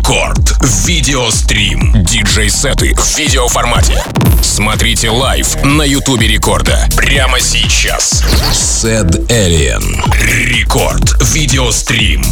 Рекорд. Видеострим. Диджей-сеты в видеоформате. Смотрите лайв на Ютубе Рекорда. Прямо сейчас. Sad Alien. Рекорд. Видеострим.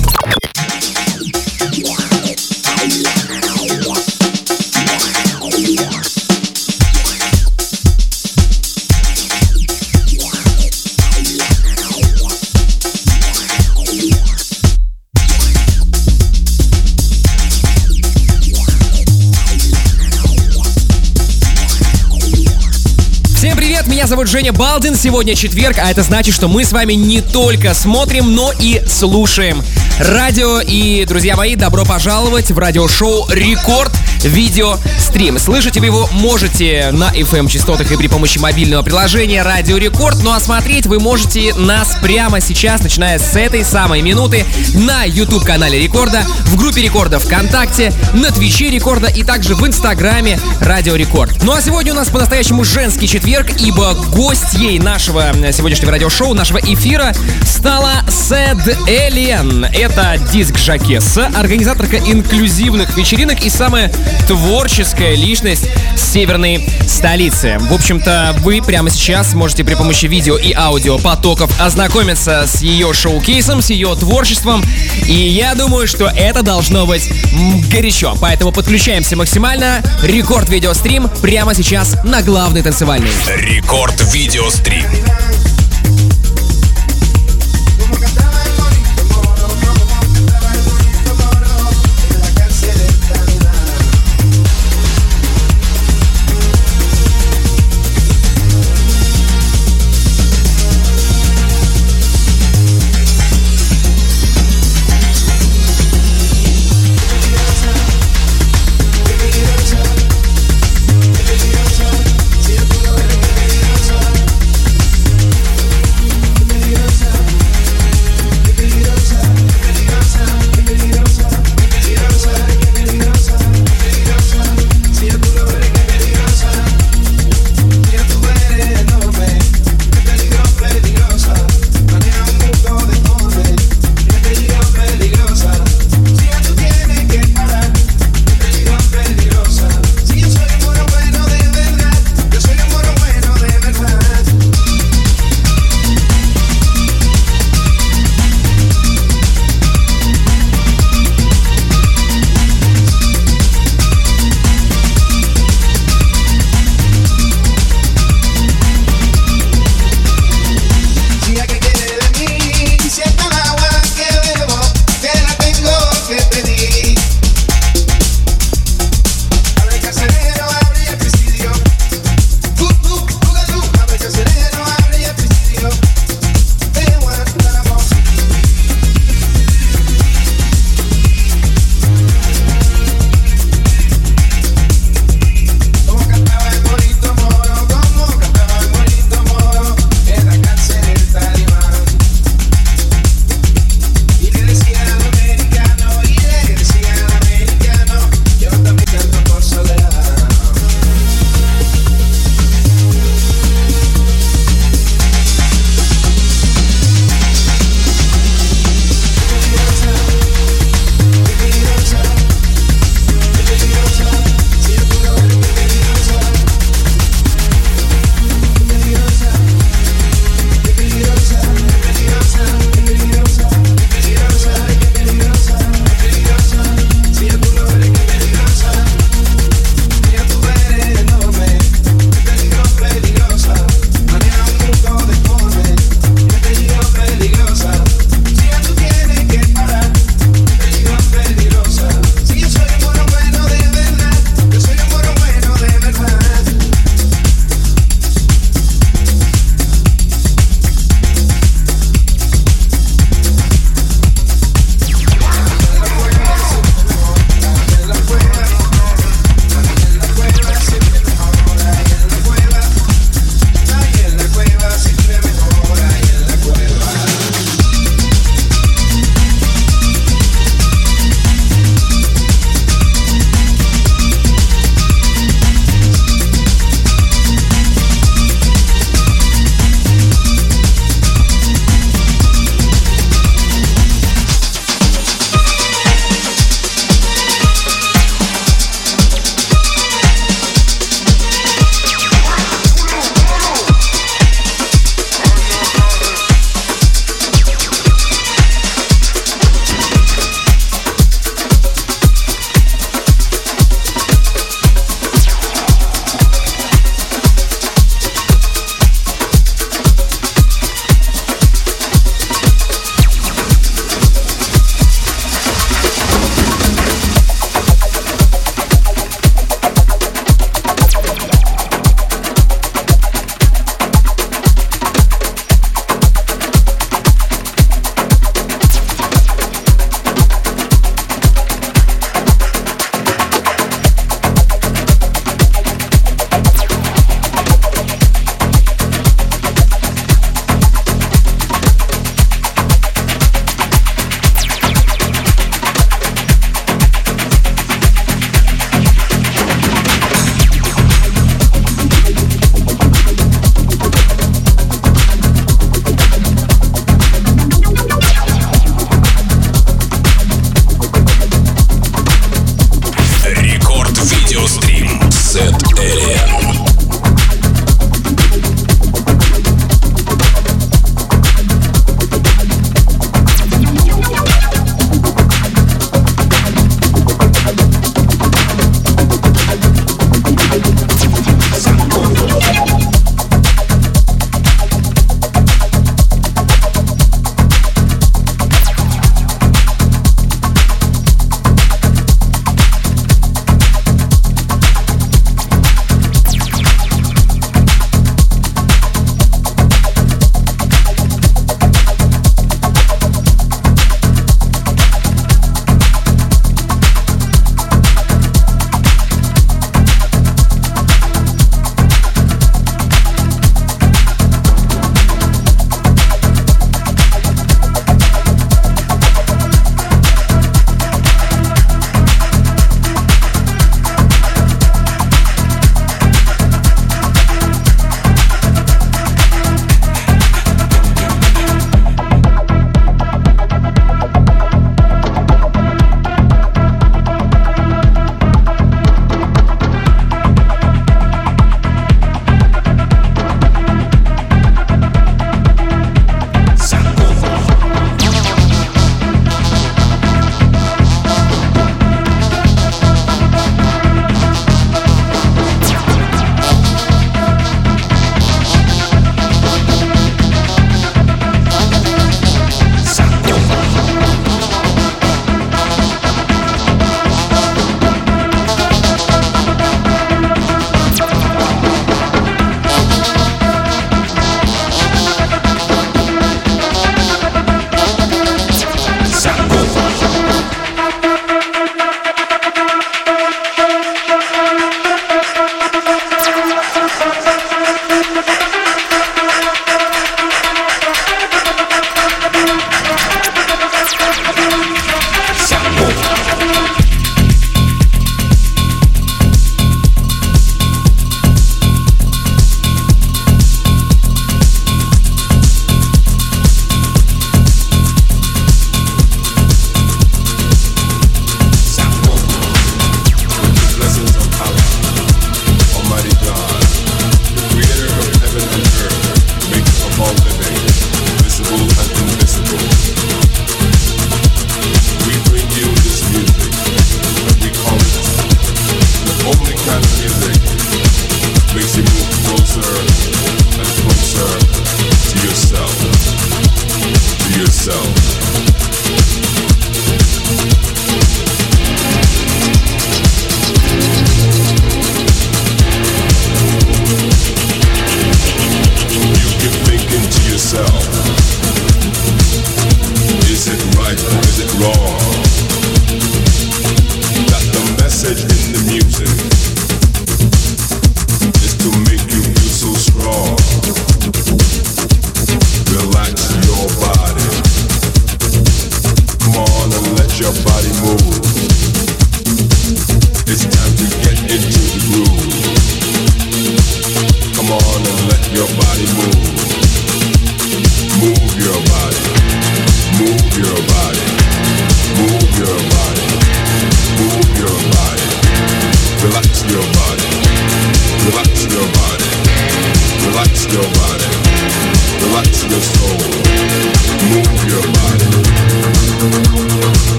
Casa зовут Женя Балдин. Сегодня четверг, а это значит, что мы с вами не только смотрим, но и слушаем радио. И, друзья мои, добро пожаловать в радиошоу «Рекорд» видео стрим. Слышите вы его можете на FM частотах и при помощи мобильного приложения Радио Рекорд. Ну а смотреть вы можете нас прямо сейчас, начиная с этой самой минуты, на YouTube канале Рекорда, в группе Рекорда ВКонтакте, на Твиче Рекорда и также в Инстаграме Радио Рекорд. Ну а сегодня у нас по-настоящему женский четверг, ибо гостьей нашего сегодняшнего радиошоу, нашего эфира стала Сэд Элиен. Это диск Жакесса, организаторка инклюзивных вечеринок и самая творческая личность северной столицы. В общем-то, вы прямо сейчас можете при помощи видео и аудио потоков ознакомиться с ее шоу-кейсом, с ее творчеством. И я думаю, что это должно быть горячо. Поэтому подключаемся максимально. Рекорд видеострим прямо сейчас на главный танцевальный. Рекорд видеострим.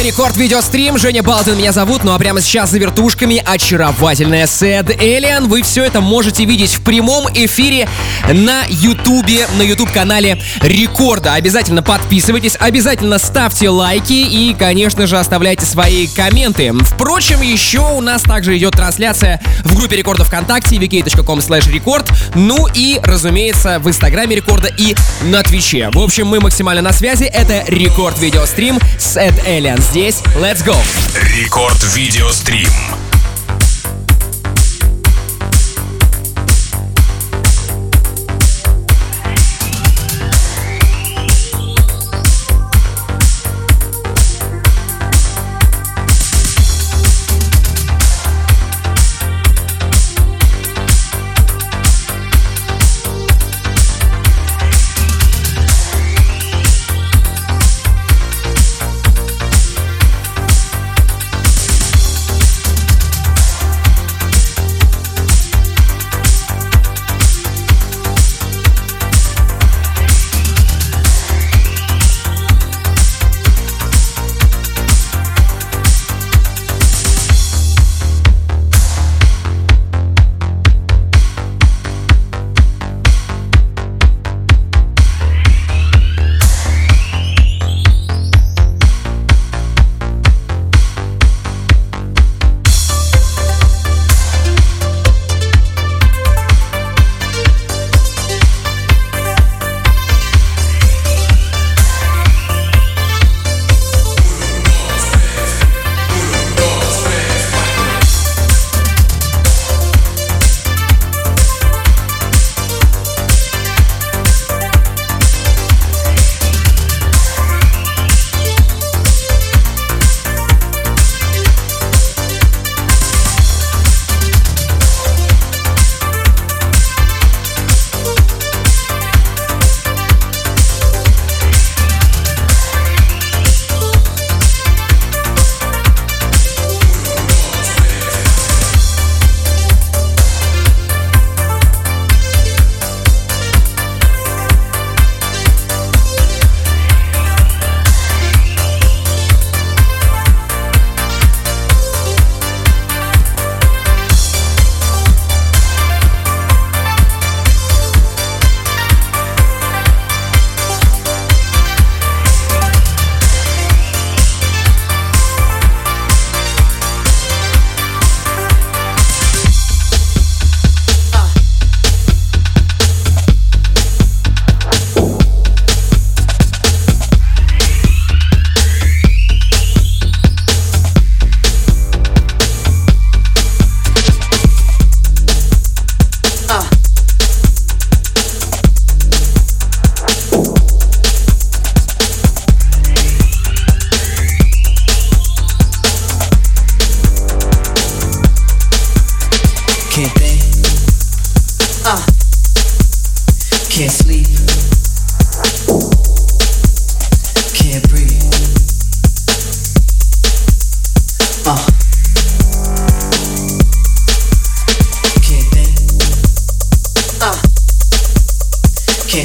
Это Рекорд Видеострим. Женя Балтин меня зовут. Ну а прямо сейчас за вертушками очаровательная Сэд Элиан. Вы все это можете видеть в прямом эфире на Ютубе, на Ютуб-канале Рекорда. Обязательно подписывайтесь, обязательно ставьте лайки и, конечно же, оставляйте свои комменты. Впрочем, еще у нас также идет трансляция в группе Рекорда ВКонтакте vk.com slash рекорд. Ну и, разумеется, в Инстаграме Рекорда и на Твиче. В общем, мы максимально на связи. Это Рекорд Видеострим Sad Alien. Здесь Let's Go. Рекорд Видеострим.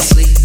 sleep.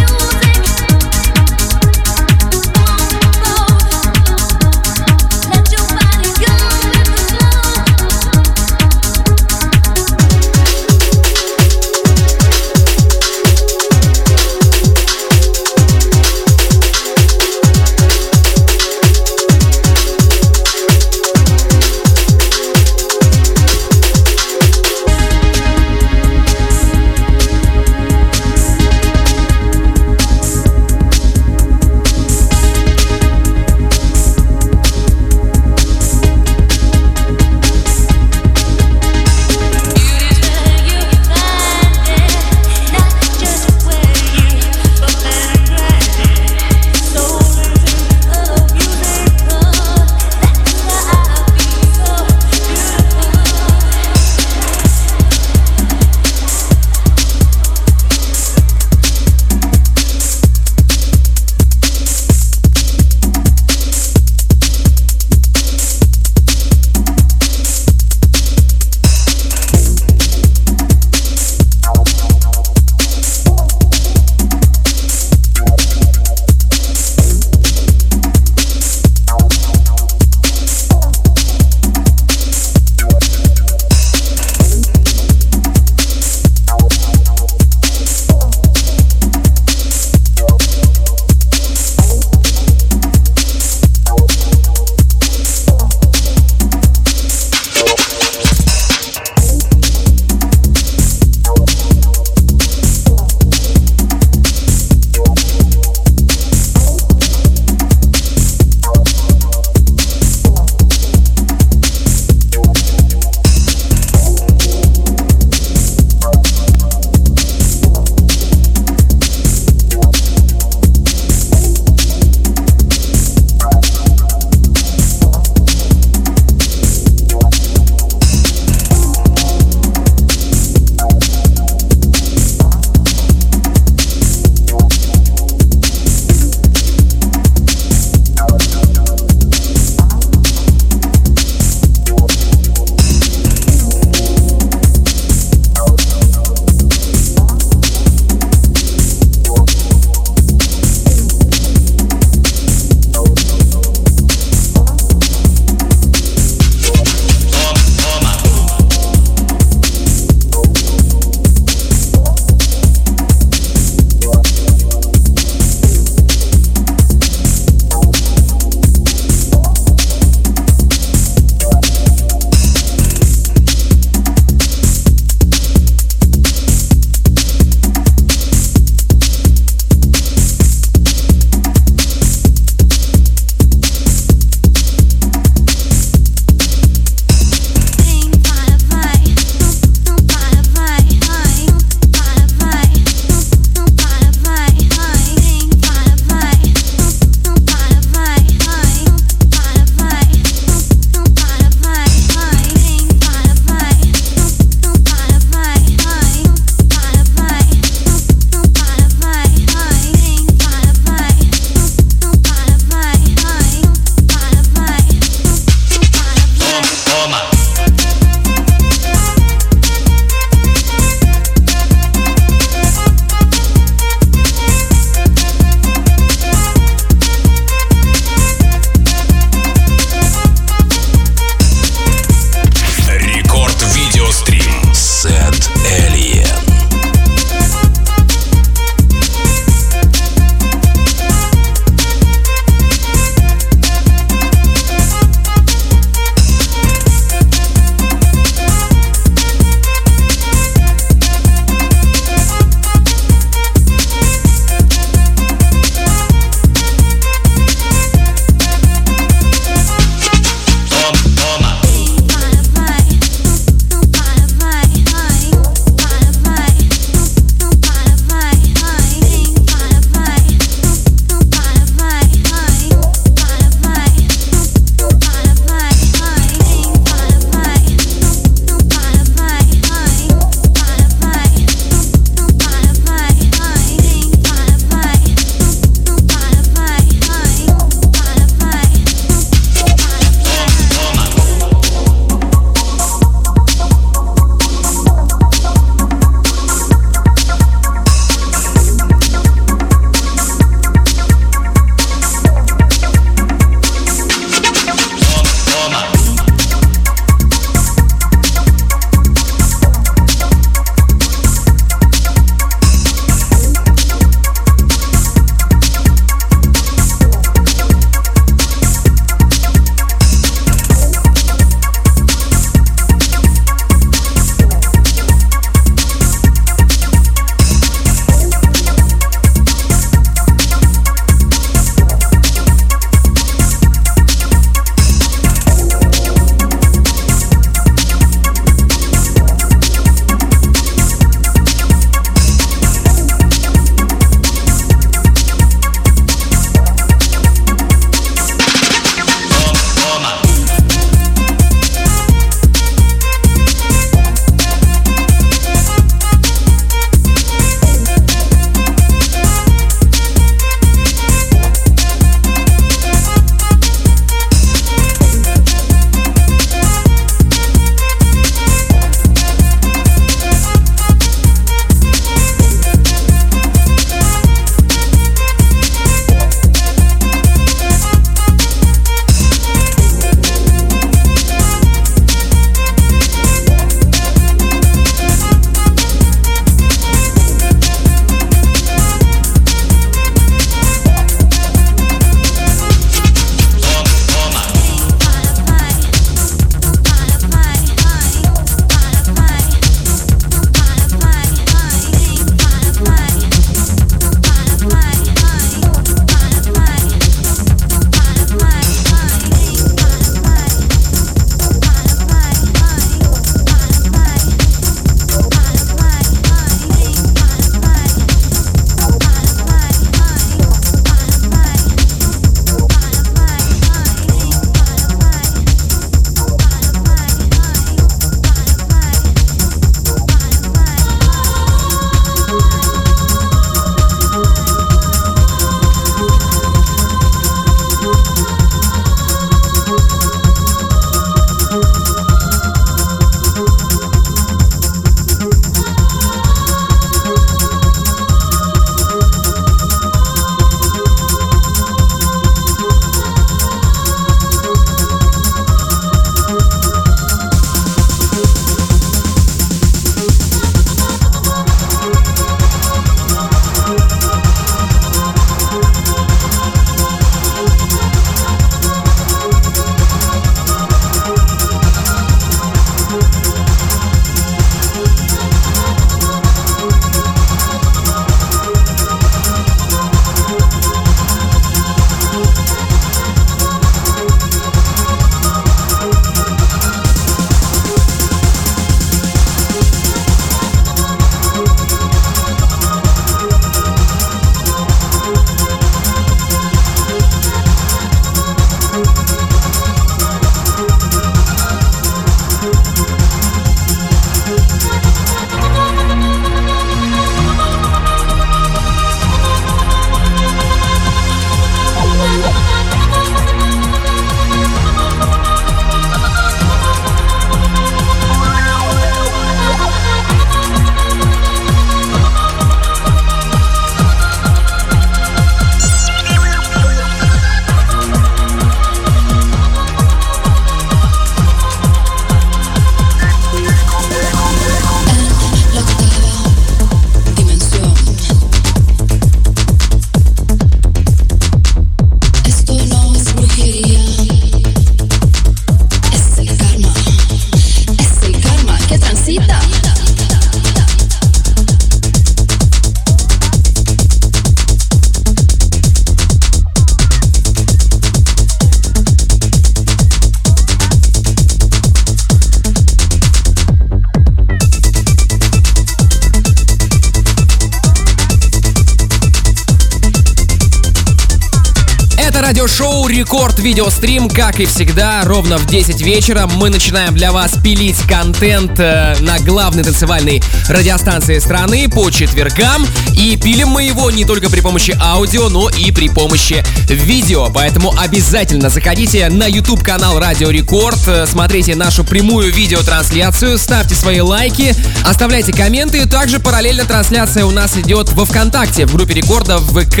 Рекорд Видеострим, как и всегда, ровно в 10 вечера мы начинаем для вас пилить контент э, на главной танцевальной радиостанции страны по четвергам. И пилим мы его не только при помощи аудио, но и при помощи видео. Поэтому обязательно заходите на YouTube канал Радио Рекорд, э, смотрите нашу прямую видеотрансляцию, ставьте свои лайки, оставляйте комменты. Также параллельно трансляция у нас идет во ВКонтакте, в группе Рекорда в ВК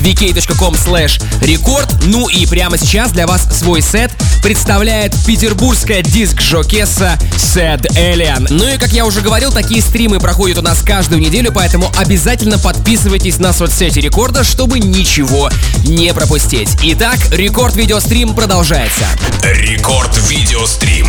vk.com slash рекорд. Ну и прямо сейчас для вас свой сет представляет петербургская диск-жокесса Sad Alien. Ну и как я уже говорил, такие стримы проходят у нас каждую неделю, поэтому обязательно подписывайтесь на соцсети рекорда, чтобы ничего не пропустить. Итак, рекорд видеострим продолжается. Рекорд видеострим.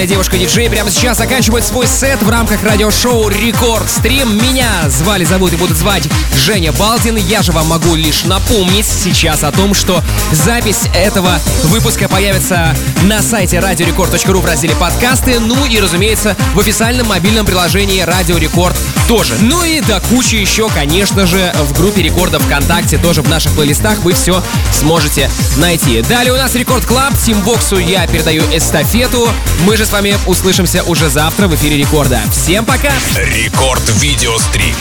замечательная девушка-диджей, прямо сейчас заканчивает свой сет в рамках радиошоу Рекорд Стрим. Меня звали, зовут и будут звать Женя Балдин. Я же вам могу лишь напомнить сейчас о том, что запись этого выпуска появится на сайте радиорекорд.ру в разделе подкасты, ну и, разумеется, в официальном мобильном приложении Радио Рекорд тоже. Ну и до кучи еще, конечно же, в группе Рекорда ВКонтакте, тоже в наших плейлистах вы все сможете найти. Далее у нас Record Club, Тимбоксу я передаю эстафету. Мы же с вами услышимся уже завтра в эфире Рекорда. Всем пока! Рекорд Видеострим.